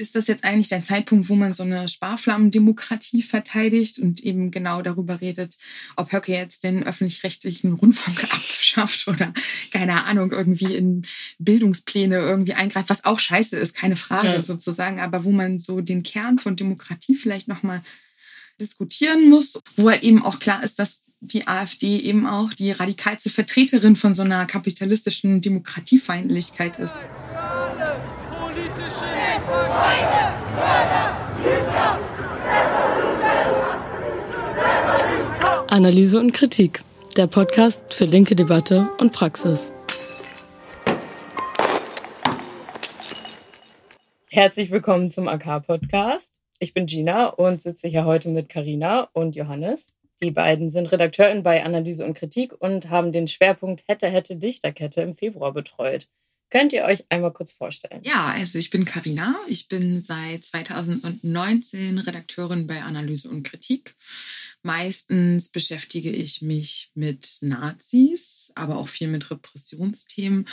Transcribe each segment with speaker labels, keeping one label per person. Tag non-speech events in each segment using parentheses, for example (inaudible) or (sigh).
Speaker 1: ist das jetzt eigentlich der Zeitpunkt, wo man so eine Sparflammendemokratie verteidigt und eben genau darüber redet, ob Höcke jetzt den öffentlich-rechtlichen Rundfunk (laughs) abschafft oder keine Ahnung, irgendwie in Bildungspläne irgendwie eingreift, was auch scheiße ist, keine Frage ja. sozusagen, aber wo man so den Kern von Demokratie vielleicht nochmal diskutieren muss, wo halt eben auch klar ist, dass die AfD eben auch die radikalste Vertreterin von so einer kapitalistischen Demokratiefeindlichkeit ist.
Speaker 2: Analyse und Kritik. Der Podcast für linke Debatte und Praxis. Herzlich willkommen zum AK-Podcast. Ich bin Gina und sitze hier heute mit Karina und Johannes. Die beiden sind Redakteurin bei Analyse und Kritik und haben den Schwerpunkt Hätte, Hätte, Dichterkette im Februar betreut. Könnt ihr euch einmal kurz vorstellen?
Speaker 1: Ja, also ich bin Karina. Ich bin seit 2019 Redakteurin bei Analyse und Kritik. Meistens beschäftige ich mich mit Nazis, aber auch viel mit Repressionsthemen.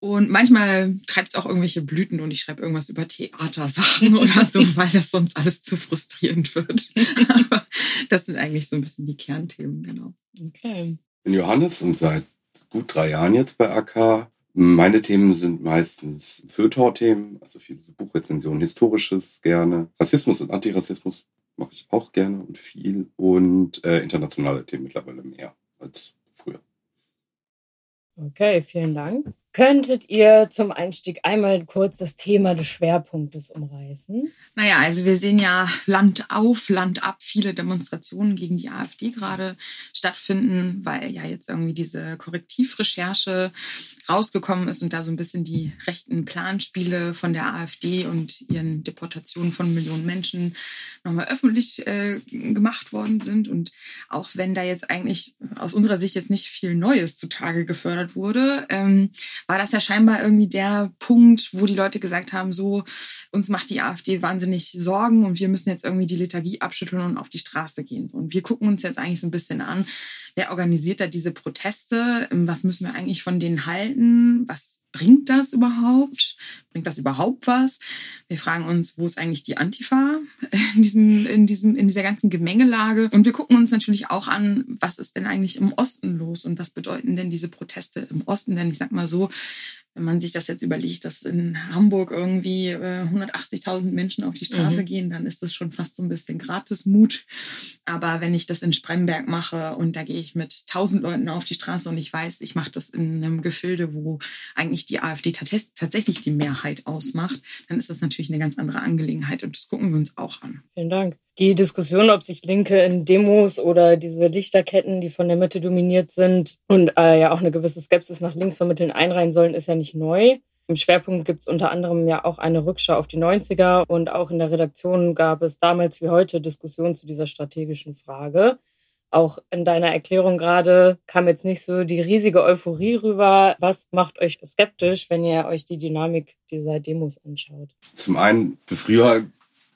Speaker 1: Und manchmal treibt es auch irgendwelche Blüten und ich schreibe irgendwas über Theatersachen (laughs) oder so, weil das sonst alles zu frustrierend wird. aber das sind eigentlich so ein bisschen die Kernthemen, genau.
Speaker 3: Okay. Ich bin Johannes und seit gut drei Jahren jetzt bei AK meine Themen sind meistens Feuilleton-Themen, also viele Buchrezensionen, Historisches gerne. Rassismus und Antirassismus mache ich auch gerne und viel. Und äh, internationale Themen mittlerweile mehr als früher.
Speaker 2: Okay, vielen Dank. Könntet ihr zum Einstieg einmal kurz das Thema des Schwerpunktes umreißen?
Speaker 1: Naja, also wir sehen ja Land auf, Land ab, viele Demonstrationen gegen die AfD gerade stattfinden, weil ja jetzt irgendwie diese Korrektivrecherche rausgekommen ist und da so ein bisschen die rechten Planspiele von der AfD und ihren Deportationen von Millionen Menschen nochmal öffentlich äh, gemacht worden sind. Und auch wenn da jetzt eigentlich aus unserer Sicht jetzt nicht viel Neues zutage gefördert wurde, ähm, war das ja scheinbar irgendwie der Punkt, wo die Leute gesagt haben, so, uns macht die AfD wahnsinnig Sorgen und wir müssen jetzt irgendwie die Lethargie abschütteln und auf die Straße gehen. Und wir gucken uns jetzt eigentlich so ein bisschen an, wer organisiert da diese Proteste? Was müssen wir eigentlich von denen halten? Was bringt das überhaupt? Bringt das überhaupt was? Wir fragen uns, wo ist eigentlich die Antifa in diesem, in diesem, in dieser ganzen Gemengelage? Und wir gucken uns natürlich auch an, was ist denn eigentlich im Osten los und was bedeuten denn diese Proteste im Osten? Denn ich sag mal so, wenn man sich das jetzt überlegt, dass in Hamburg irgendwie äh, 180.000 Menschen auf die Straße mhm. gehen, dann ist das schon fast so ein bisschen Gratismut. Aber wenn ich das in Spremberg mache und da gehe ich mit 1000 Leuten auf die Straße und ich weiß, ich mache das in einem Gefilde, wo eigentlich die AfD tatsächlich die Mehrheit ausmacht, dann ist das natürlich eine ganz andere Angelegenheit und das gucken wir uns auch an.
Speaker 2: Vielen Dank die Diskussion, ob sich Linke in Demos oder diese Lichterketten, die von der Mitte dominiert sind und äh, ja auch eine gewisse Skepsis nach links vermitteln, einreihen sollen, ist ja nicht neu. Im Schwerpunkt gibt es unter anderem ja auch eine Rückschau auf die 90er und auch in der Redaktion gab es damals wie heute Diskussionen zu dieser strategischen Frage. Auch in deiner Erklärung gerade kam jetzt nicht so die riesige Euphorie rüber. Was macht euch skeptisch, wenn ihr euch die Dynamik dieser Demos anschaut?
Speaker 3: Zum einen, für früher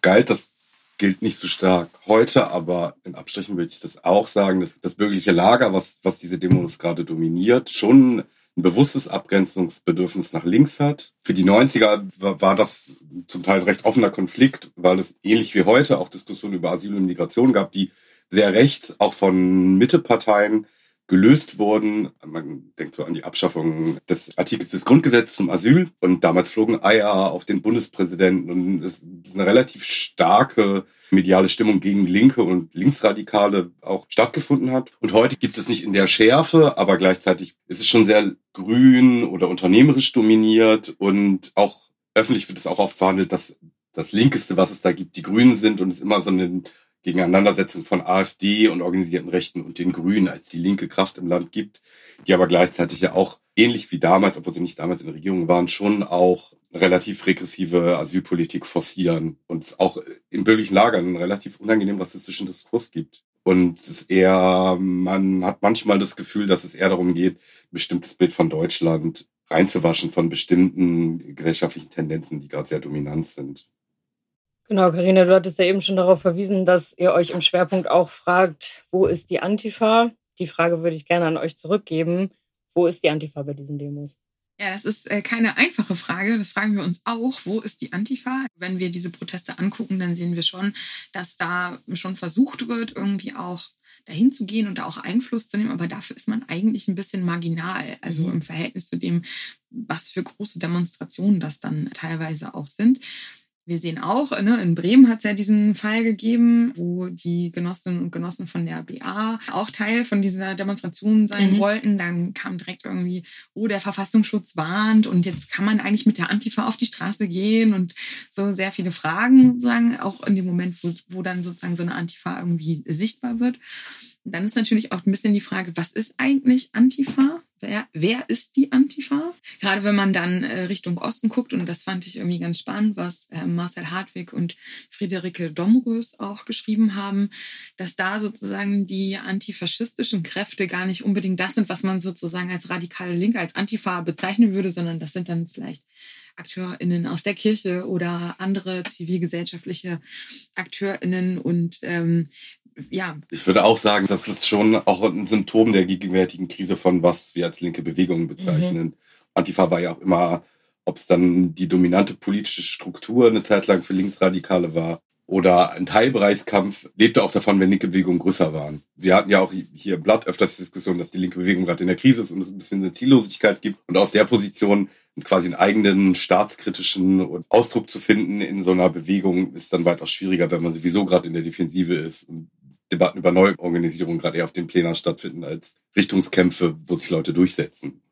Speaker 3: galt das gilt nicht so stark heute, aber in Abstrichen würde ich das auch sagen, dass das bürgerliche Lager, was, was diese Demos gerade dominiert, schon ein bewusstes Abgrenzungsbedürfnis nach links hat. Für die 90er war, das zum Teil recht offener Konflikt, weil es ähnlich wie heute auch Diskussionen über Asyl und Migration gab, die sehr rechts auch von Mitteparteien gelöst wurden. Man denkt so an die Abschaffung des Artikels des Grundgesetzes zum Asyl und damals flogen Eier auf den Bundespräsidenten und es ist eine relativ starke mediale Stimmung gegen Linke und Linksradikale auch stattgefunden hat. Und heute gibt es nicht in der Schärfe, aber gleichzeitig ist es schon sehr grün oder unternehmerisch dominiert und auch öffentlich wird es auch oft verhandelt, dass das Linkeste, was es da gibt, die Grünen sind und es immer so eine Gegeneinandersetzung von AfD und organisierten Rechten und den Grünen als die linke Kraft im Land gibt, die aber gleichzeitig ja auch ähnlich wie damals, obwohl sie nicht damals in der Regierung waren, schon auch relativ regressive Asylpolitik forcieren und auch in bürgerlichen Lagern einen relativ unangenehmen rassistischen Diskurs gibt. Und es ist eher, man hat manchmal das Gefühl, dass es eher darum geht, ein bestimmtes Bild von Deutschland reinzuwaschen von bestimmten gesellschaftlichen Tendenzen, die gerade sehr dominant sind.
Speaker 2: Genau, Karina, du hattest ja eben schon darauf verwiesen, dass ihr euch im Schwerpunkt auch fragt, wo ist die Antifa? Die Frage würde ich gerne an euch zurückgeben. Wo ist die Antifa bei diesen Demos?
Speaker 1: Ja, das ist äh, keine einfache Frage. Das fragen wir uns auch. Wo ist die Antifa? Wenn wir diese Proteste angucken, dann sehen wir schon, dass da schon versucht wird, irgendwie auch dahin zu gehen und da auch Einfluss zu nehmen. Aber dafür ist man eigentlich ein bisschen marginal. Also mhm. im Verhältnis zu dem, was für große Demonstrationen das dann teilweise auch sind. Wir sehen auch, ne, in Bremen hat es ja diesen Fall gegeben, wo die Genossinnen und Genossen von der BA auch Teil von dieser Demonstration sein mhm. wollten. Dann kam direkt irgendwie, oh, der Verfassungsschutz warnt und jetzt kann man eigentlich mit der Antifa auf die Straße gehen und so sehr viele Fragen sozusagen, auch in dem Moment, wo, wo dann sozusagen so eine Antifa irgendwie sichtbar wird. Dann ist natürlich auch ein bisschen die Frage, was ist eigentlich Antifa? Wer, wer ist die Antifa? Gerade wenn man dann äh, Richtung Osten guckt, und das fand ich irgendwie ganz spannend, was äh, Marcel Hartwig und Friederike Domrös auch geschrieben haben, dass da sozusagen die antifaschistischen Kräfte gar nicht unbedingt das sind, was man sozusagen als radikale Linke, als Antifa bezeichnen würde, sondern das sind dann vielleicht AkteurInnen aus der Kirche oder andere zivilgesellschaftliche AkteurInnen und ähm, ja.
Speaker 3: Ich würde auch sagen, das ist schon auch ein Symptom der gegenwärtigen Krise von was wir als linke Bewegungen bezeichnen. Mhm. Antifa war ja auch immer, ob es dann die dominante politische Struktur eine Zeit lang für Linksradikale war oder ein Teilbereichskampf, lebte auch davon, wenn linke Bewegungen größer waren. Wir hatten ja auch hier im Blatt öfters die Diskussion, dass die linke Bewegung gerade in der Krise ist und es ein bisschen eine Ziellosigkeit gibt und aus der Position quasi einen eigenen staatskritischen Ausdruck zu finden in so einer Bewegung ist dann weitaus schwieriger, wenn man sowieso gerade in der Defensive ist und Debatten über Neuorganisierung gerade eher auf den Plänen stattfinden als Richtungskämpfe, wo sich Leute durchsetzen.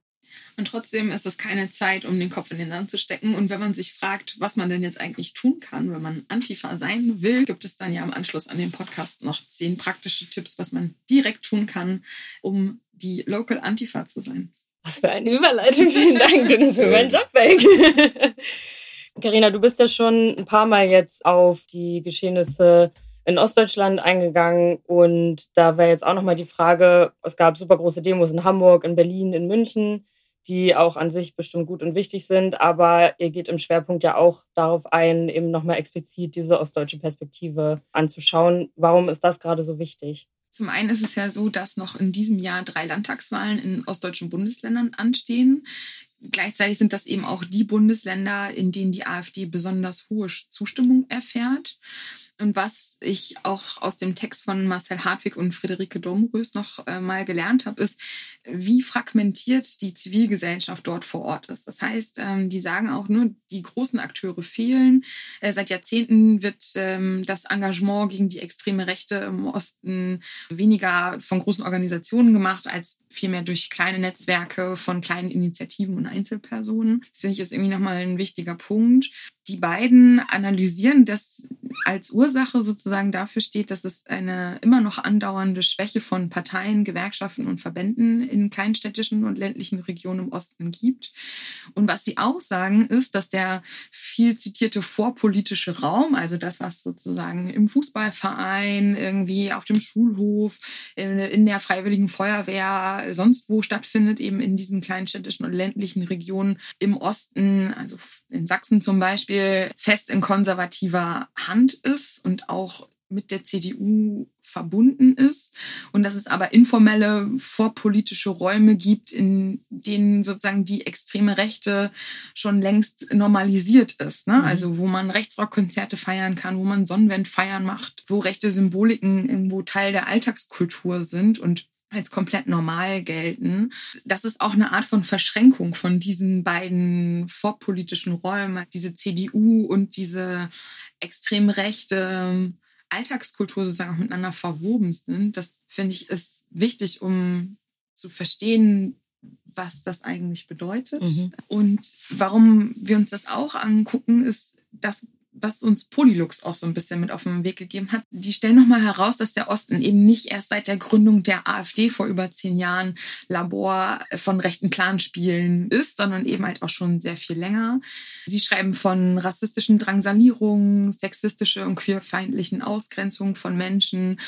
Speaker 1: Und trotzdem ist es keine Zeit, um den Kopf in den Sand zu stecken. Und wenn man sich fragt, was man denn jetzt eigentlich tun kann, wenn man Antifa sein will, gibt es dann ja im Anschluss an den Podcast noch zehn praktische Tipps, was man direkt tun kann, um die Local Antifa zu sein.
Speaker 2: Was für eine Überleitung. Vielen Dank. Du nimmst mir meinen Job weg. (laughs) Carina, du bist ja schon ein paar Mal jetzt auf die Geschehnisse in Ostdeutschland eingegangen und da wäre jetzt auch nochmal die Frage, es gab super große Demos in Hamburg, in Berlin, in München, die auch an sich bestimmt gut und wichtig sind, aber ihr geht im Schwerpunkt ja auch darauf ein, eben nochmal explizit diese ostdeutsche Perspektive anzuschauen. Warum ist das gerade so wichtig?
Speaker 1: Zum einen ist es ja so, dass noch in diesem Jahr drei Landtagswahlen in ostdeutschen Bundesländern anstehen. Gleichzeitig sind das eben auch die Bundesländer, in denen die AfD besonders hohe Zustimmung erfährt. Und was ich auch aus dem Text von Marcel Hartwig und Friederike Domrös noch äh, mal gelernt habe, ist, wie fragmentiert die Zivilgesellschaft dort vor Ort ist. Das heißt, ähm, die sagen auch nur, die großen Akteure fehlen. Äh, seit Jahrzehnten wird ähm, das Engagement gegen die extreme Rechte im Osten weniger von großen Organisationen gemacht, als vielmehr durch kleine Netzwerke von kleinen Initiativen und Einzelpersonen. Das finde ich ist irgendwie nochmal ein wichtiger Punkt. Die beiden analysieren das als Ursache sozusagen dafür steht, dass es eine immer noch andauernde Schwäche von Parteien, Gewerkschaften und Verbänden in kleinstädtischen und ländlichen Regionen im Osten gibt. Und was sie auch sagen, ist, dass der viel zitierte vorpolitische Raum, also das, was sozusagen im Fußballverein, irgendwie auf dem Schulhof, in der Freiwilligen Feuerwehr, sonst wo stattfindet, eben in diesen kleinstädtischen und ländlichen Regionen im Osten, also in Sachsen zum Beispiel, fest in konservativer Hand ist und auch mit der CDU verbunden ist und dass es aber informelle vorpolitische Räume gibt, in denen sozusagen die extreme Rechte schon längst normalisiert ist. Ne? Mhm. Also wo man Rechtsrockkonzerte feiern kann, wo man Sonnenwend feiern macht, wo rechte Symboliken irgendwo Teil der Alltagskultur sind und als komplett normal gelten. Das ist auch eine Art von Verschränkung von diesen beiden vorpolitischen Räumen, diese CDU und diese extrem rechte Alltagskultur sozusagen auch miteinander verwoben sind. Das finde ich ist wichtig, um zu verstehen, was das eigentlich bedeutet. Mhm. Und warum wir uns das auch angucken, ist, dass was uns Polylux auch so ein bisschen mit auf den Weg gegeben hat. Die stellen nochmal heraus, dass der Osten eben nicht erst seit der Gründung der AfD vor über zehn Jahren Labor von rechten Planspielen ist, sondern eben halt auch schon sehr viel länger. Sie schreiben von rassistischen Drangsalierungen, sexistische und queerfeindlichen Ausgrenzungen von Menschen.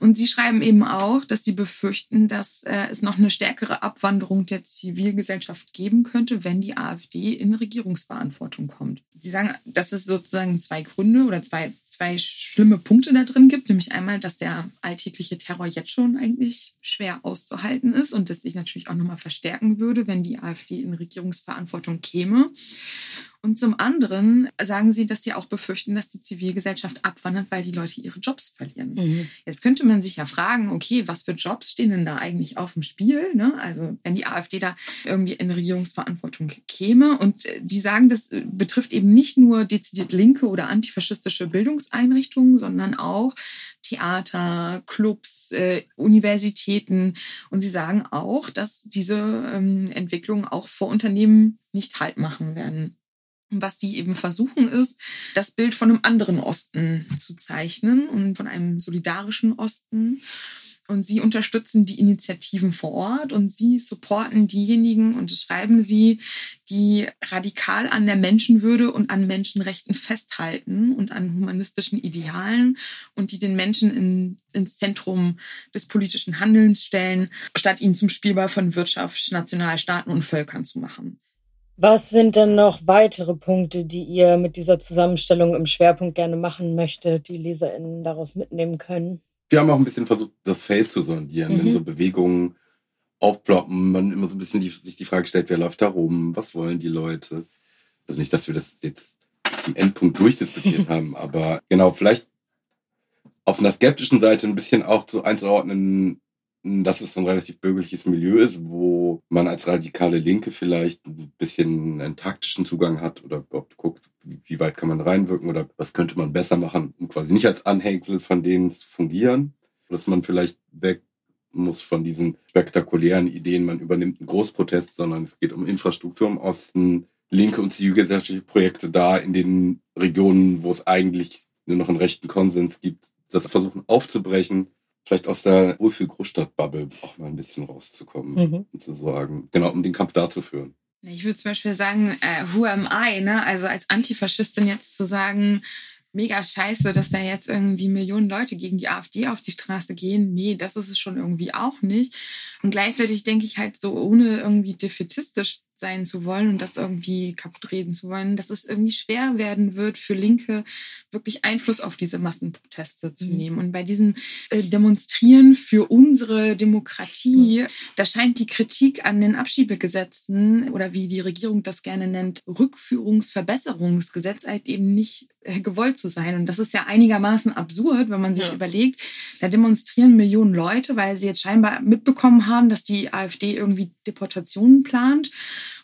Speaker 1: Und sie schreiben eben auch, dass sie befürchten, dass äh, es noch eine stärkere Abwanderung der Zivilgesellschaft geben könnte, wenn die AfD in Regierungsverantwortung kommt. Sie sagen, das ist sozusagen Entwicklung zwei Gründe oder zwei, zwei schlimme Punkte da drin gibt. Nämlich einmal, dass der alltägliche Terror jetzt schon eigentlich schwer auszuhalten ist und das sich natürlich auch nochmal verstärken würde, wenn die AfD in Regierungsverantwortung käme. Und zum anderen sagen sie, dass sie auch befürchten, dass die Zivilgesellschaft abwandert, weil die Leute ihre Jobs verlieren. Mhm. Jetzt könnte man sich ja fragen, okay, was für Jobs stehen denn da eigentlich auf dem Spiel? Ne? Also wenn die AfD da irgendwie in Regierungsverantwortung käme und äh, die sagen, das betrifft eben nicht nur dezidiert linke oder antifaschistische Bildungseinrichtungen, sondern auch Theater, Clubs, äh, Universitäten. Und sie sagen auch, dass diese ähm, Entwicklungen auch vor Unternehmen nicht halt machen werden. Was die eben versuchen ist, das Bild von einem anderen Osten zu zeichnen und von einem solidarischen Osten. Und sie unterstützen die Initiativen vor Ort und sie supporten diejenigen, und schreiben sie, die radikal an der Menschenwürde und an Menschenrechten festhalten und an humanistischen Idealen und die den Menschen in, ins Zentrum des politischen Handelns stellen, statt ihn zum Spielball von Wirtschaft, Nationalstaaten und Völkern zu machen.
Speaker 2: Was sind denn noch weitere Punkte, die ihr mit dieser Zusammenstellung im Schwerpunkt gerne machen möchtet, die LeserInnen daraus mitnehmen können?
Speaker 3: Wir haben auch ein bisschen versucht, das Feld zu sondieren, mhm. wenn so Bewegungen aufploppen, man immer so ein bisschen die, sich die Frage stellt, wer läuft da rum, was wollen die Leute? Also nicht, dass wir das jetzt zum Endpunkt durchdiskutiert (laughs) haben, aber genau, vielleicht auf einer skeptischen Seite ein bisschen auch zu einzuordnen, dass es so ein relativ bürgerliches Milieu ist, wo man als radikale Linke vielleicht ein bisschen einen taktischen Zugang hat oder überhaupt guckt, wie weit kann man reinwirken oder was könnte man besser machen, um quasi nicht als Anhängsel von denen zu fungieren, dass man vielleicht weg muss von diesen spektakulären Ideen, man übernimmt einen Großprotest, sondern es geht um Infrastruktur im Osten, linke und zivilgesellschaftliche Projekte da in den Regionen, wo es eigentlich nur noch einen rechten Konsens gibt, das versuchen aufzubrechen vielleicht aus der Wohlfühl-Großstadt-Bubble auch mal ein bisschen rauszukommen mhm. und zu sagen, genau, um den Kampf da zu führen.
Speaker 1: Ich würde zum Beispiel sagen, äh, who am I, ne? Also als Antifaschistin jetzt zu sagen, mega scheiße, dass da jetzt irgendwie Millionen Leute gegen die AfD auf die Straße gehen. Nee, das ist es schon irgendwie auch nicht. Und gleichzeitig denke ich halt so, ohne irgendwie defetistisch sein zu wollen und das irgendwie kaputt reden zu wollen, dass es irgendwie schwer werden wird für Linke, wirklich Einfluss auf diese Massenproteste zu mhm. nehmen. Und bei diesem äh, Demonstrieren für unsere Demokratie, mhm. da scheint die Kritik an den Abschiebegesetzen oder wie die Regierung das gerne nennt, Rückführungsverbesserungsgesetz halt eben nicht äh, gewollt zu sein. Und das ist ja einigermaßen absurd, wenn man sich ja. überlegt, da demonstrieren Millionen Leute, weil sie jetzt scheinbar mitbekommen haben, dass die AfD irgendwie Deportationen plant.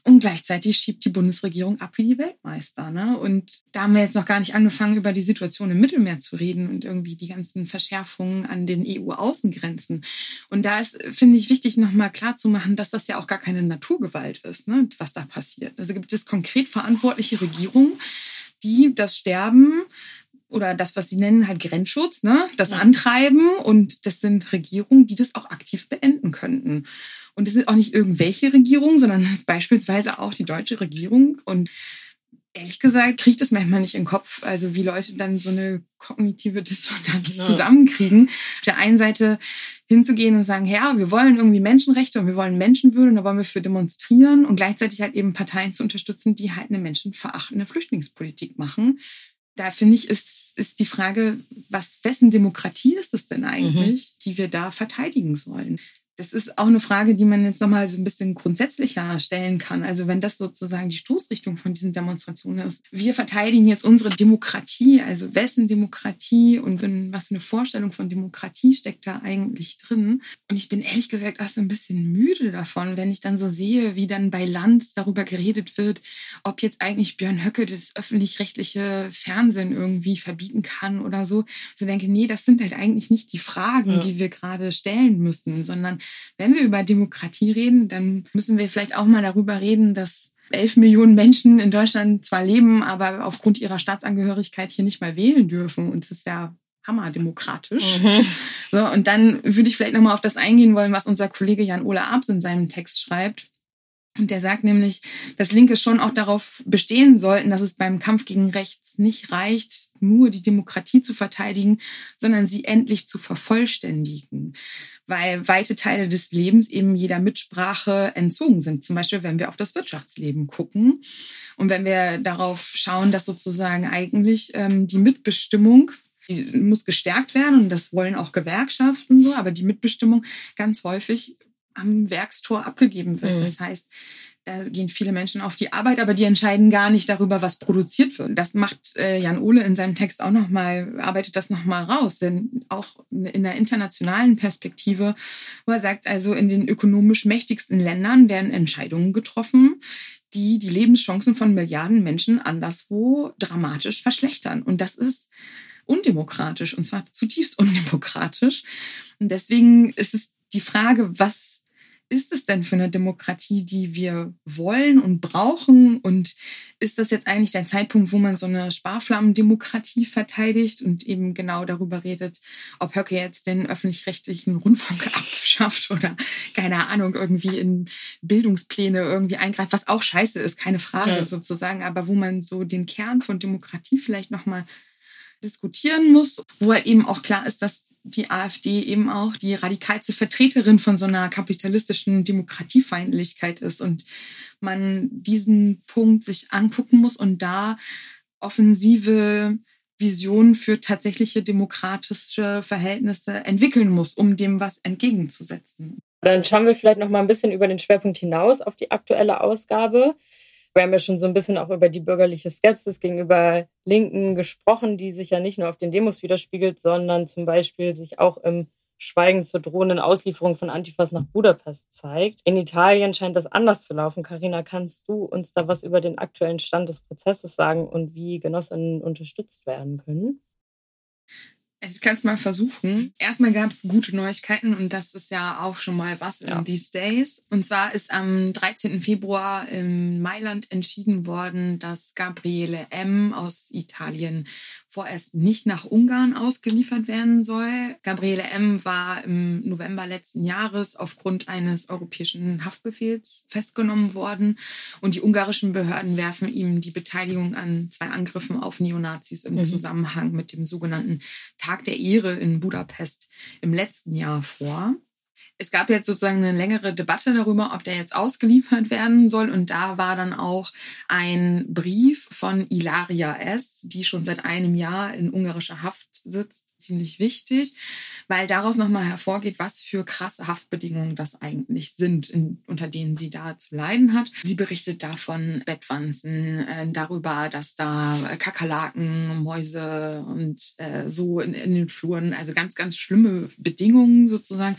Speaker 1: Und gleichzeitig schiebt die Bundesregierung ab wie die Weltmeister. Ne? Und da haben wir jetzt noch gar nicht angefangen, über die Situation im Mittelmeer zu reden und irgendwie die ganzen Verschärfungen an den EU-Außengrenzen. Und da ist, finde ich, wichtig, nochmal klarzumachen, dass das ja auch gar keine Naturgewalt ist, ne? was da passiert. Also gibt es konkret verantwortliche Regierungen, die das Sterben oder das, was sie nennen, halt Grenzschutz, ne, das ja. antreiben und das sind Regierungen, die das auch aktiv beenden könnten. Und das sind auch nicht irgendwelche Regierungen, sondern das ist beispielsweise auch die deutsche Regierung und ehrlich gesagt kriege ich das manchmal nicht in den Kopf, also wie Leute dann so eine kognitive Dissonanz ja. zusammenkriegen. Auf der einen Seite hinzugehen und sagen, ja, wir wollen irgendwie Menschenrechte und wir wollen Menschenwürde und da wollen wir für demonstrieren und gleichzeitig halt eben Parteien zu unterstützen, die halt eine menschenverachtende Flüchtlingspolitik machen. Da finde ich, ist, ist die Frage, was, wessen Demokratie ist es denn eigentlich, mhm. die wir da verteidigen sollen? Das ist auch eine Frage, die man jetzt nochmal so ein bisschen grundsätzlicher stellen kann. Also wenn das sozusagen die Stoßrichtung von diesen Demonstrationen ist. Wir verteidigen jetzt unsere Demokratie, also wessen Demokratie und wenn, was für eine Vorstellung von Demokratie steckt da eigentlich drin. Und ich bin ehrlich gesagt auch so ein bisschen müde davon, wenn ich dann so sehe, wie dann bei Lanz darüber geredet wird, ob jetzt eigentlich Björn Höcke das öffentlich-rechtliche Fernsehen irgendwie verbieten kann oder so. Also denke, nee, das sind halt eigentlich nicht die Fragen, ja. die wir gerade stellen müssen, sondern wenn wir über Demokratie reden, dann müssen wir vielleicht auch mal darüber reden, dass elf Millionen Menschen in Deutschland zwar leben, aber aufgrund ihrer Staatsangehörigkeit hier nicht mal wählen dürfen. Und das ist ja hammerdemokratisch. Mhm. So, und dann würde ich vielleicht nochmal auf das eingehen wollen, was unser Kollege Jan-Ole Abs in seinem Text schreibt. Und der sagt nämlich, dass Linke schon auch darauf bestehen sollten, dass es beim Kampf gegen Rechts nicht reicht, nur die Demokratie zu verteidigen, sondern sie endlich zu vervollständigen. Weil weite Teile des Lebens eben jeder Mitsprache entzogen sind. Zum Beispiel, wenn wir auf das Wirtschaftsleben gucken und wenn wir darauf schauen, dass sozusagen eigentlich ähm, die Mitbestimmung die muss gestärkt werden und das wollen auch Gewerkschaften so, aber die Mitbestimmung ganz häufig am Werkstor abgegeben wird. Mhm. Das heißt, da gehen viele Menschen auf die Arbeit, aber die entscheiden gar nicht darüber, was produziert wird. Das macht äh, Jan Ole in seinem Text auch nochmal, arbeitet das nochmal raus, denn auch in der internationalen Perspektive, wo er sagt, also in den ökonomisch mächtigsten Ländern werden Entscheidungen getroffen, die die Lebenschancen von Milliarden Menschen anderswo dramatisch verschlechtern. Und das ist undemokratisch und zwar zutiefst undemokratisch. Und deswegen ist es die Frage, was ist es denn für eine Demokratie, die wir wollen und brauchen? Und ist das jetzt eigentlich der Zeitpunkt, wo man so eine Sparflammendemokratie verteidigt und eben genau darüber redet, ob Höcke jetzt den öffentlich-rechtlichen Rundfunk (laughs) abschafft oder keine Ahnung, irgendwie in Bildungspläne irgendwie eingreift, was auch scheiße ist, keine Frage ja. sozusagen, aber wo man so den Kern von Demokratie vielleicht nochmal diskutieren muss, wo halt eben auch klar ist, dass die AfD eben auch die radikalste Vertreterin von so einer kapitalistischen Demokratiefeindlichkeit ist und man diesen Punkt sich angucken muss und da offensive Visionen für tatsächliche demokratische Verhältnisse entwickeln muss, um dem was entgegenzusetzen.
Speaker 2: Dann schauen wir vielleicht noch mal ein bisschen über den Schwerpunkt hinaus auf die aktuelle Ausgabe. Wir haben ja schon so ein bisschen auch über die bürgerliche Skepsis gegenüber Linken gesprochen, die sich ja nicht nur auf den Demos widerspiegelt, sondern zum Beispiel sich auch im Schweigen zur drohenden Auslieferung von Antifas nach Budapest zeigt. In Italien scheint das anders zu laufen. Karina, kannst du uns da was über den aktuellen Stand des Prozesses sagen und wie Genossinnen unterstützt werden können?
Speaker 1: Also ich kann es mal versuchen. Erstmal gab es gute Neuigkeiten und das ist ja auch schon mal was ja. in these days. Und zwar ist am 13. Februar in Mailand entschieden worden, dass Gabriele M. aus Italien vorerst nicht nach Ungarn ausgeliefert werden soll. Gabriele M. war im November letzten Jahres aufgrund eines europäischen Haftbefehls festgenommen worden und die ungarischen Behörden werfen ihm die Beteiligung an zwei Angriffen auf Neonazis im mhm. Zusammenhang mit dem sogenannten Tag der Ehre in Budapest im letzten Jahr vor. Es gab jetzt sozusagen eine längere Debatte darüber, ob der jetzt ausgeliefert werden soll. Und da war dann auch ein Brief von Ilaria S., die schon seit einem Jahr in ungarischer Haft sitzt, ziemlich wichtig, weil daraus nochmal hervorgeht, was für krasse Haftbedingungen das eigentlich sind, in, unter denen sie da zu leiden hat. Sie berichtet davon Bettwanzen, äh, darüber, dass da Kakerlaken, Mäuse und äh, so in, in den Fluren, also ganz, ganz schlimme Bedingungen sozusagen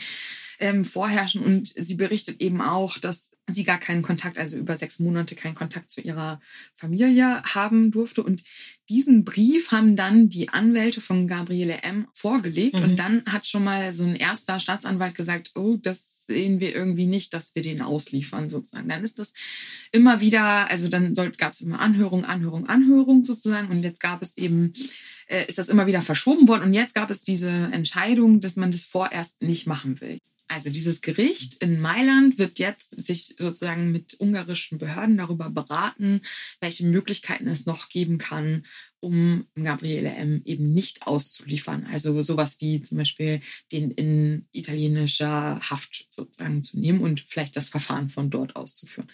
Speaker 1: ähm, vorherrschen. Und sie berichtet eben auch, dass sie gar keinen Kontakt, also über sechs Monate keinen Kontakt zu ihrer Familie haben durfte. Und diesen Brief haben dann die Anwälte von Gabriele M. vorgelegt. Mhm. Und dann hat schon mal so ein erster Staatsanwalt gesagt, oh, das sehen wir irgendwie nicht, dass wir den ausliefern sozusagen. Dann ist das immer wieder, also dann gab es immer Anhörung, Anhörung, Anhörung sozusagen. Und jetzt gab es eben äh, ist das immer wieder verschoben worden. Und jetzt gab es diese Entscheidung, dass man das vorerst nicht machen will. Also dieses Gericht in Mailand wird jetzt sich sozusagen mit ungarischen Behörden darüber beraten, welche Möglichkeiten es noch geben kann, um Gabriele M. eben nicht auszuliefern. Also sowas wie zum Beispiel den in italienischer Haft sozusagen zu nehmen und vielleicht das Verfahren von dort auszuführen.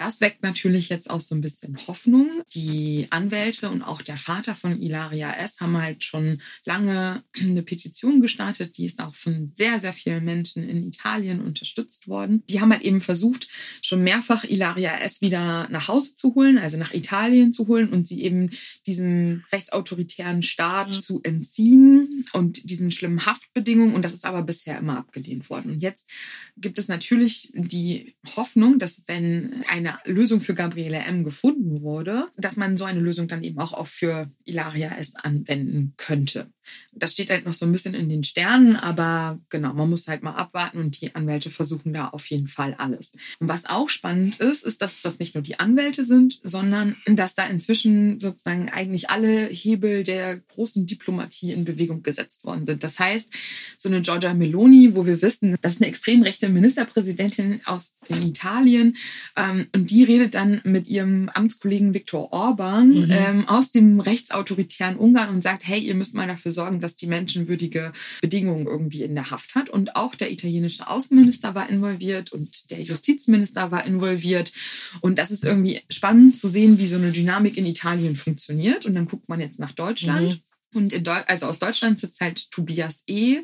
Speaker 1: Das weckt natürlich jetzt auch so ein bisschen Hoffnung. Die Anwälte und auch der Vater von Ilaria S. haben halt schon lange (clears throat) eine Petition gestartet. Die ist auch von sehr, sehr vielen Menschen in Italien unterstützt worden. Die haben halt eben versucht, schon mehrfach Ilaria S. wieder nach Hause zu holen, also nach Italien zu holen und sie eben diesem rechtsautoritären Staat mhm. zu entziehen und diesen schlimmen Haftbedingungen. Und das ist aber bisher immer abgelehnt worden. Und jetzt gibt es natürlich die Hoffnung, dass wenn eine Lösung für Gabriele M. gefunden wurde, dass man so eine Lösung dann eben auch, auch für Ilaria S. anwenden könnte. Das steht halt noch so ein bisschen in den Sternen, aber genau, man muss halt mal abwarten und die Anwälte versuchen da auf jeden Fall alles. Und was auch spannend ist, ist, dass das nicht nur die Anwälte sind, sondern dass da inzwischen sozusagen eigentlich alle Hebel der großen Diplomatie in Bewegung gesetzt worden sind. Das heißt, so eine Giorgia Meloni, wo wir wissen, das ist eine extrem rechte Ministerpräsidentin aus Italien, ähm, und die redet dann mit ihrem Amtskollegen Viktor Orban mhm. ähm, aus dem rechtsautoritären Ungarn und sagt, hey, ihr müsst mal dafür sorgen, dass die menschenwürdige Bedingungen irgendwie in der Haft hat. Und auch der italienische Außenminister war involviert und der Justizminister war involviert. Und das ist irgendwie spannend zu sehen, wie so eine Dynamik in Italien funktioniert. Und dann guckt man jetzt nach Deutschland. Mhm. Und in Deu also aus Deutschland sitzt halt Tobias E.,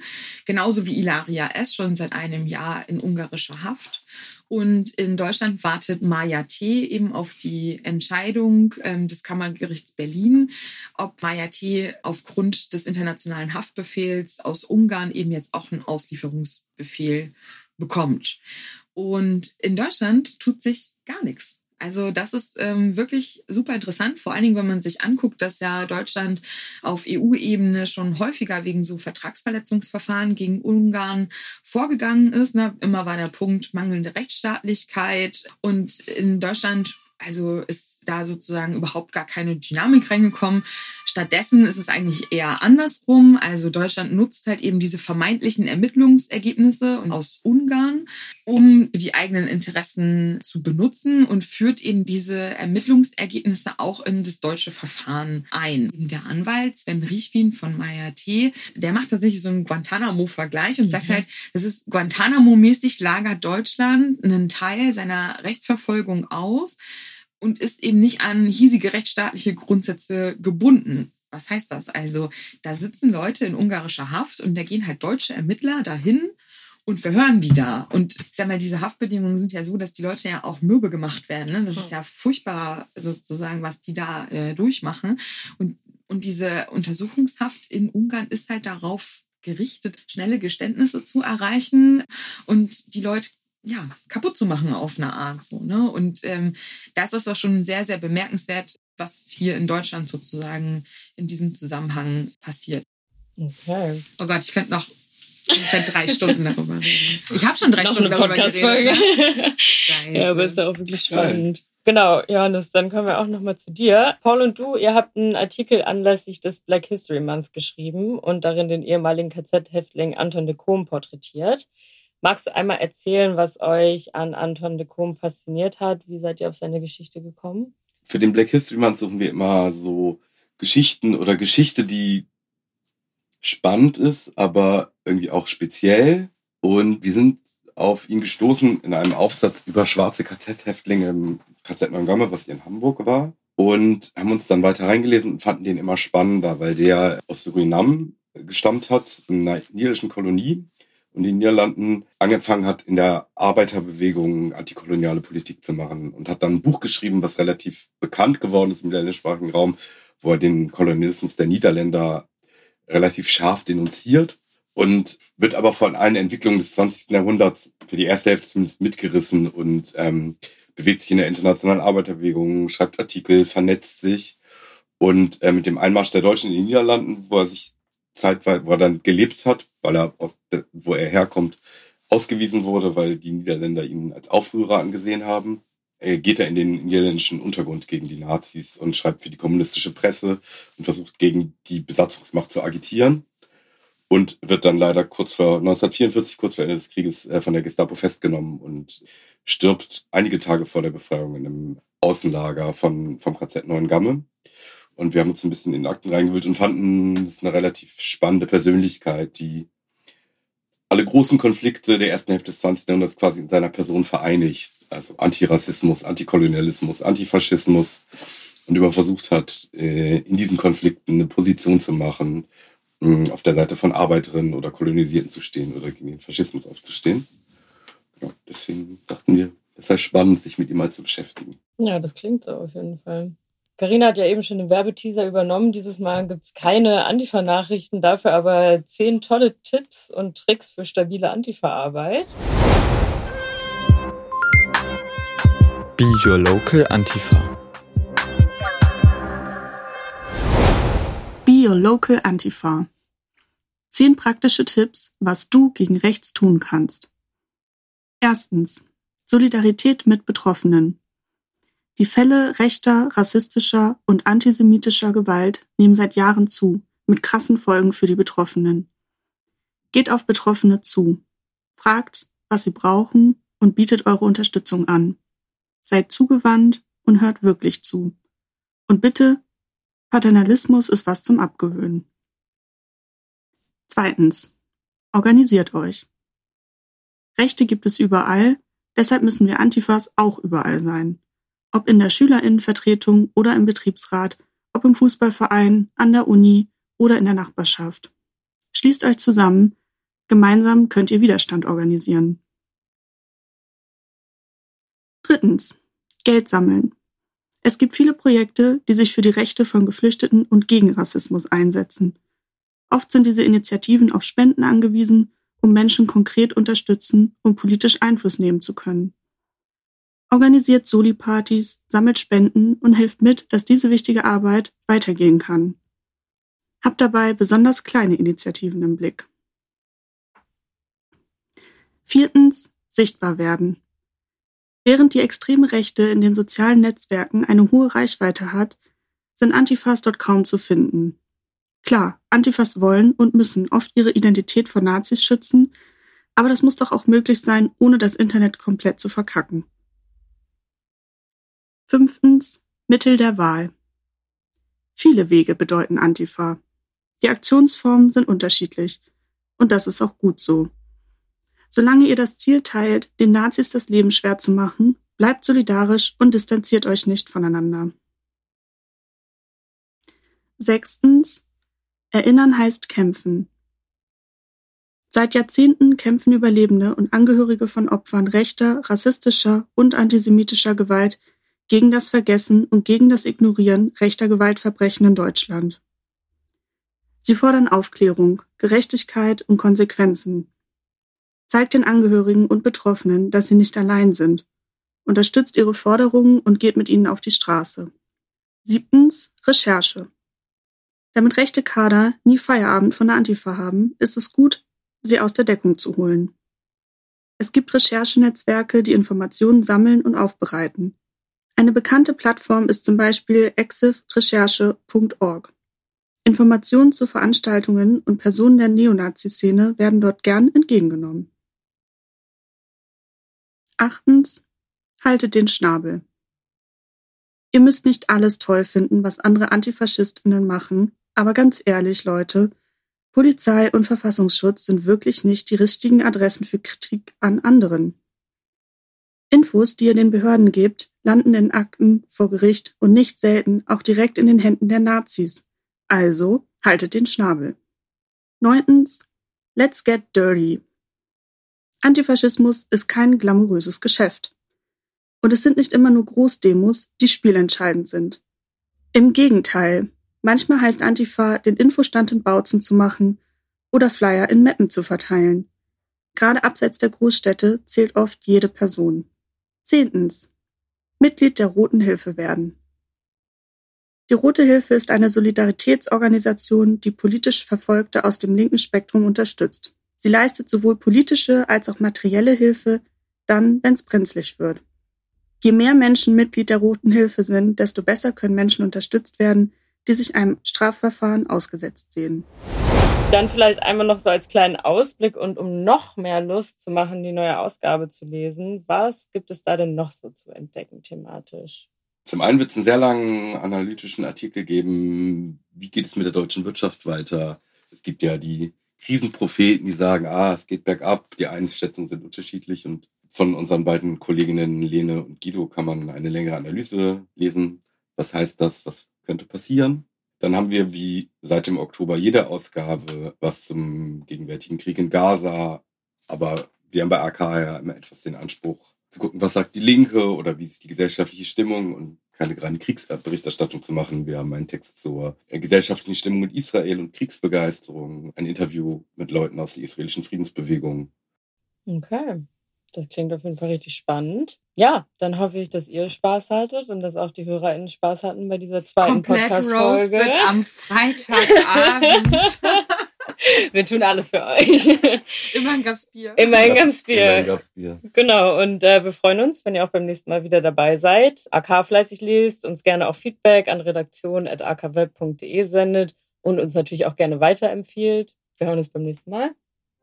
Speaker 1: genauso wie Ilaria S., schon seit einem Jahr in ungarischer Haft. Und in Deutschland wartet Maja T. eben auf die Entscheidung ähm, des Kammergerichts Berlin, ob Maja T. aufgrund des internationalen Haftbefehls aus Ungarn eben jetzt auch einen Auslieferungsbefehl bekommt. Und in Deutschland tut sich gar nichts. Also das ist ähm, wirklich super interessant, vor allen Dingen, wenn man sich anguckt, dass ja Deutschland auf EU-Ebene schon häufiger wegen so Vertragsverletzungsverfahren gegen Ungarn vorgegangen ist. Ne? Immer war der Punkt mangelnde Rechtsstaatlichkeit und in Deutschland also ist da sozusagen überhaupt gar keine Dynamik reingekommen. Stattdessen ist es eigentlich eher andersrum. Also Deutschland nutzt halt eben diese vermeintlichen Ermittlungsergebnisse aus Ungarn, um die eigenen Interessen zu benutzen und führt eben diese Ermittlungsergebnisse auch in das deutsche Verfahren ein. Der Anwalt Sven Riechwin von Maya T., der macht tatsächlich so einen Guantanamo-Vergleich und mhm. sagt halt, das ist Guantanamo-mäßig lagert Deutschland einen Teil seiner Rechtsverfolgung aus und ist eben nicht an hiesige rechtsstaatliche Grundsätze gebunden. Was heißt das? Also, da sitzen Leute in ungarischer Haft und da gehen halt deutsche Ermittler dahin und verhören die da. Und ich sag mal, diese Haftbedingungen sind ja so, dass die Leute ja auch mürbe gemacht werden. Ne? Das ist ja furchtbar sozusagen, was die da äh, durchmachen. Und, und diese Untersuchungshaft in Ungarn ist halt darauf gerichtet, schnelle Geständnisse zu erreichen. Und die Leute ja, kaputt zu machen auf eine Art. So, ne? Und ähm, das ist doch schon sehr, sehr bemerkenswert, was hier in Deutschland sozusagen in diesem Zusammenhang passiert. Okay. Oh Gott, ich könnte noch ungefähr drei (laughs) Stunden darüber reden. Ich habe schon drei noch Stunden darüber geredet.
Speaker 2: Ne? (laughs) ja, aber ist ja auch wirklich spannend. Genau, Johannes, dann kommen wir auch nochmal zu dir. Paul und du, ihr habt einen Artikel anlässlich des Black History Month geschrieben und darin den ehemaligen KZ-Häftling Anton de Koom porträtiert. Magst du einmal erzählen, was euch an Anton de Kom fasziniert hat? Wie seid ihr auf seine Geschichte gekommen?
Speaker 3: Für den Black History Month suchen wir immer so Geschichten oder Geschichte, die spannend ist, aber irgendwie auch speziell. Und wir sind auf ihn gestoßen in einem Aufsatz über schwarze KZ-Häftlinge im KZ Neuengamme, was hier in Hamburg war. Und haben uns dann weiter reingelesen und fanden den immer spannender, weil der aus Surinam gestammt hat, in einer nilischen Kolonie und in den Niederlanden angefangen hat, in der Arbeiterbewegung antikoloniale Politik zu machen und hat dann ein Buch geschrieben, was relativ bekannt geworden ist im niederländischsprachigen Raum, wo er den Kolonialismus der Niederländer relativ scharf denunziert und wird aber von allen Entwicklungen des 20. Jahrhunderts für die erste Hälfte zumindest mitgerissen und ähm, bewegt sich in der internationalen Arbeiterbewegung, schreibt Artikel, vernetzt sich und äh, mit dem Einmarsch der Deutschen in den Niederlanden, wo er sich zeitweise, wo er dann gelebt hat, weil er aus, wo er herkommt, ausgewiesen wurde, weil die Niederländer ihn als Aufrührer angesehen haben. Er geht er in den niederländischen Untergrund gegen die Nazis und schreibt für die kommunistische Presse und versucht gegen die Besatzungsmacht zu agitieren und wird dann leider kurz vor 1944, kurz vor Ende des Krieges, äh, von der Gestapo festgenommen und stirbt einige Tage vor der Befreiung in einem Außenlager von, vom KZ Neuengamme. Und wir haben uns ein bisschen in Akten reingewühlt und fanden es eine relativ spannende Persönlichkeit, die alle großen Konflikte der ersten Hälfte des 20. Jahrhunderts quasi in seiner Person vereinigt. Also Antirassismus, Antikolonialismus, Antifaschismus und über versucht hat, äh, in diesen Konflikten eine Position zu machen, auf der Seite von Arbeiterinnen oder Kolonisierten zu stehen oder gegen den Faschismus aufzustehen. Ja, deswegen dachten wir, es sei spannend, sich mit ihm mal zu beschäftigen.
Speaker 2: Ja, das klingt so auf jeden Fall. Karina hat ja eben schon den Werbeteaser übernommen. Dieses Mal gibt es keine Antifa-Nachrichten, dafür aber zehn tolle Tipps und Tricks für stabile Antifa-Arbeit.
Speaker 4: Be Your Local Antifa.
Speaker 5: Be Your Local Antifa. Zehn praktische Tipps, was du gegen rechts tun kannst. Erstens. Solidarität mit Betroffenen. Die Fälle rechter, rassistischer und antisemitischer Gewalt nehmen seit Jahren zu, mit krassen Folgen für die Betroffenen. Geht auf Betroffene zu. Fragt, was sie brauchen und bietet eure Unterstützung an. Seid zugewandt und hört wirklich zu. Und bitte, Paternalismus ist was zum Abgewöhnen. Zweitens. Organisiert euch. Rechte gibt es überall, deshalb müssen wir Antifas auch überall sein. Ob in der Schülerinnenvertretung oder im Betriebsrat, ob im Fußballverein, an der Uni oder in der Nachbarschaft. Schließt euch zusammen, gemeinsam könnt ihr Widerstand organisieren. Drittens. Geld sammeln. Es gibt viele Projekte, die sich für die Rechte von Geflüchteten und gegen Rassismus einsetzen. Oft sind diese Initiativen auf Spenden angewiesen, um Menschen konkret unterstützen und politisch Einfluss nehmen zu können. Organisiert Soli-Partys, sammelt Spenden und hilft mit, dass diese wichtige Arbeit weitergehen kann. Habt dabei besonders kleine Initiativen im Blick. Viertens, sichtbar werden. Während die extreme Rechte in den sozialen Netzwerken eine hohe Reichweite hat, sind Antifas dort kaum zu finden. Klar, Antifas wollen und müssen oft ihre Identität vor Nazis schützen, aber das muss doch auch möglich sein, ohne das Internet komplett zu verkacken. Fünftens, Mittel der Wahl. Viele Wege bedeuten Antifa. Die Aktionsformen sind unterschiedlich. Und das ist auch gut so. Solange ihr das Ziel teilt, den Nazis das Leben schwer zu machen, bleibt solidarisch und distanziert euch nicht voneinander. Sechstens. Erinnern heißt kämpfen. Seit Jahrzehnten kämpfen Überlebende und Angehörige von Opfern rechter, rassistischer und antisemitischer Gewalt gegen das Vergessen und gegen das Ignorieren rechter Gewaltverbrechen in Deutschland. Sie fordern Aufklärung, Gerechtigkeit und Konsequenzen, Zeigt den Angehörigen und Betroffenen, dass sie nicht allein sind. Unterstützt ihre Forderungen und geht mit ihnen auf die Straße. Siebtens. Recherche. Damit rechte Kader nie Feierabend von der Antifa haben, ist es gut, sie aus der Deckung zu holen. Es gibt Recherchenetzwerke, die Informationen sammeln und aufbereiten. Eine bekannte Plattform ist zum Beispiel exifrecherche.org. Informationen zu Veranstaltungen und Personen der Neonazi-Szene werden dort gern entgegengenommen. Achtens. Haltet den Schnabel. Ihr müsst nicht alles toll finden, was andere Antifaschistinnen machen, aber ganz ehrlich, Leute, Polizei und Verfassungsschutz sind wirklich nicht die richtigen Adressen für Kritik an anderen. Infos, die ihr den Behörden gebt, landen in Akten, vor Gericht und nicht selten auch direkt in den Händen der Nazis. Also haltet den Schnabel. Neuntens, let's get dirty. Antifaschismus ist kein glamouröses Geschäft. Und es sind nicht immer nur Großdemos, die spielentscheidend sind. Im Gegenteil, manchmal heißt Antifa, den Infostand in Bautzen zu machen oder Flyer in Meppen zu verteilen. Gerade abseits der Großstädte zählt oft jede Person. Zehntens. Mitglied der Roten Hilfe werden. Die Rote Hilfe ist eine Solidaritätsorganisation, die politisch Verfolgte aus dem linken Spektrum unterstützt. Sie leistet sowohl politische als auch materielle Hilfe, dann, wenn es brenzlig wird. Je mehr Menschen Mitglied der Roten Hilfe sind, desto besser können Menschen unterstützt werden, die sich einem Strafverfahren ausgesetzt sehen.
Speaker 2: Dann vielleicht einmal noch so als kleinen Ausblick und um noch mehr Lust zu machen, die neue Ausgabe zu lesen. Was gibt es da denn noch so zu entdecken thematisch?
Speaker 3: Zum einen wird es einen sehr langen analytischen Artikel geben, wie geht es mit der deutschen Wirtschaft weiter. Es gibt ja die Krisenpropheten, die sagen, ah, es geht bergab, die Einschätzungen sind unterschiedlich und von unseren beiden Kolleginnen Lene und Guido kann man eine längere Analyse lesen. Was heißt das? Was könnte passieren? Dann haben wir wie seit dem Oktober jede Ausgabe was zum gegenwärtigen Krieg in Gaza. Aber wir haben bei AK ja immer etwas den Anspruch zu gucken, was sagt die Linke oder wie ist die gesellschaftliche Stimmung und keine reine Kriegsberichterstattung zu machen. Wir haben einen Text zur äh, gesellschaftlichen Stimmung in Israel und Kriegsbegeisterung, ein Interview mit Leuten aus der israelischen Friedensbewegung.
Speaker 2: Okay, das klingt auf jeden Fall richtig spannend. Ja, dann hoffe ich, dass ihr Spaß hattet und dass auch die HörerInnen Spaß hatten bei dieser zweiten Podcast-Folge.
Speaker 1: am Freitagabend. (laughs)
Speaker 2: Wir tun alles für euch.
Speaker 1: Immerhin gab's Bier.
Speaker 2: Immerhin gab's Bier.
Speaker 3: Immerhin gab's Bier.
Speaker 2: Genau, und äh, wir freuen uns, wenn ihr auch beim nächsten Mal wieder dabei seid. AK fleißig liest, uns gerne auch Feedback an redaktion.akweb.de sendet und uns natürlich auch gerne weiterempfiehlt. Wir hören uns beim nächsten Mal.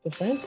Speaker 2: Bis dahin.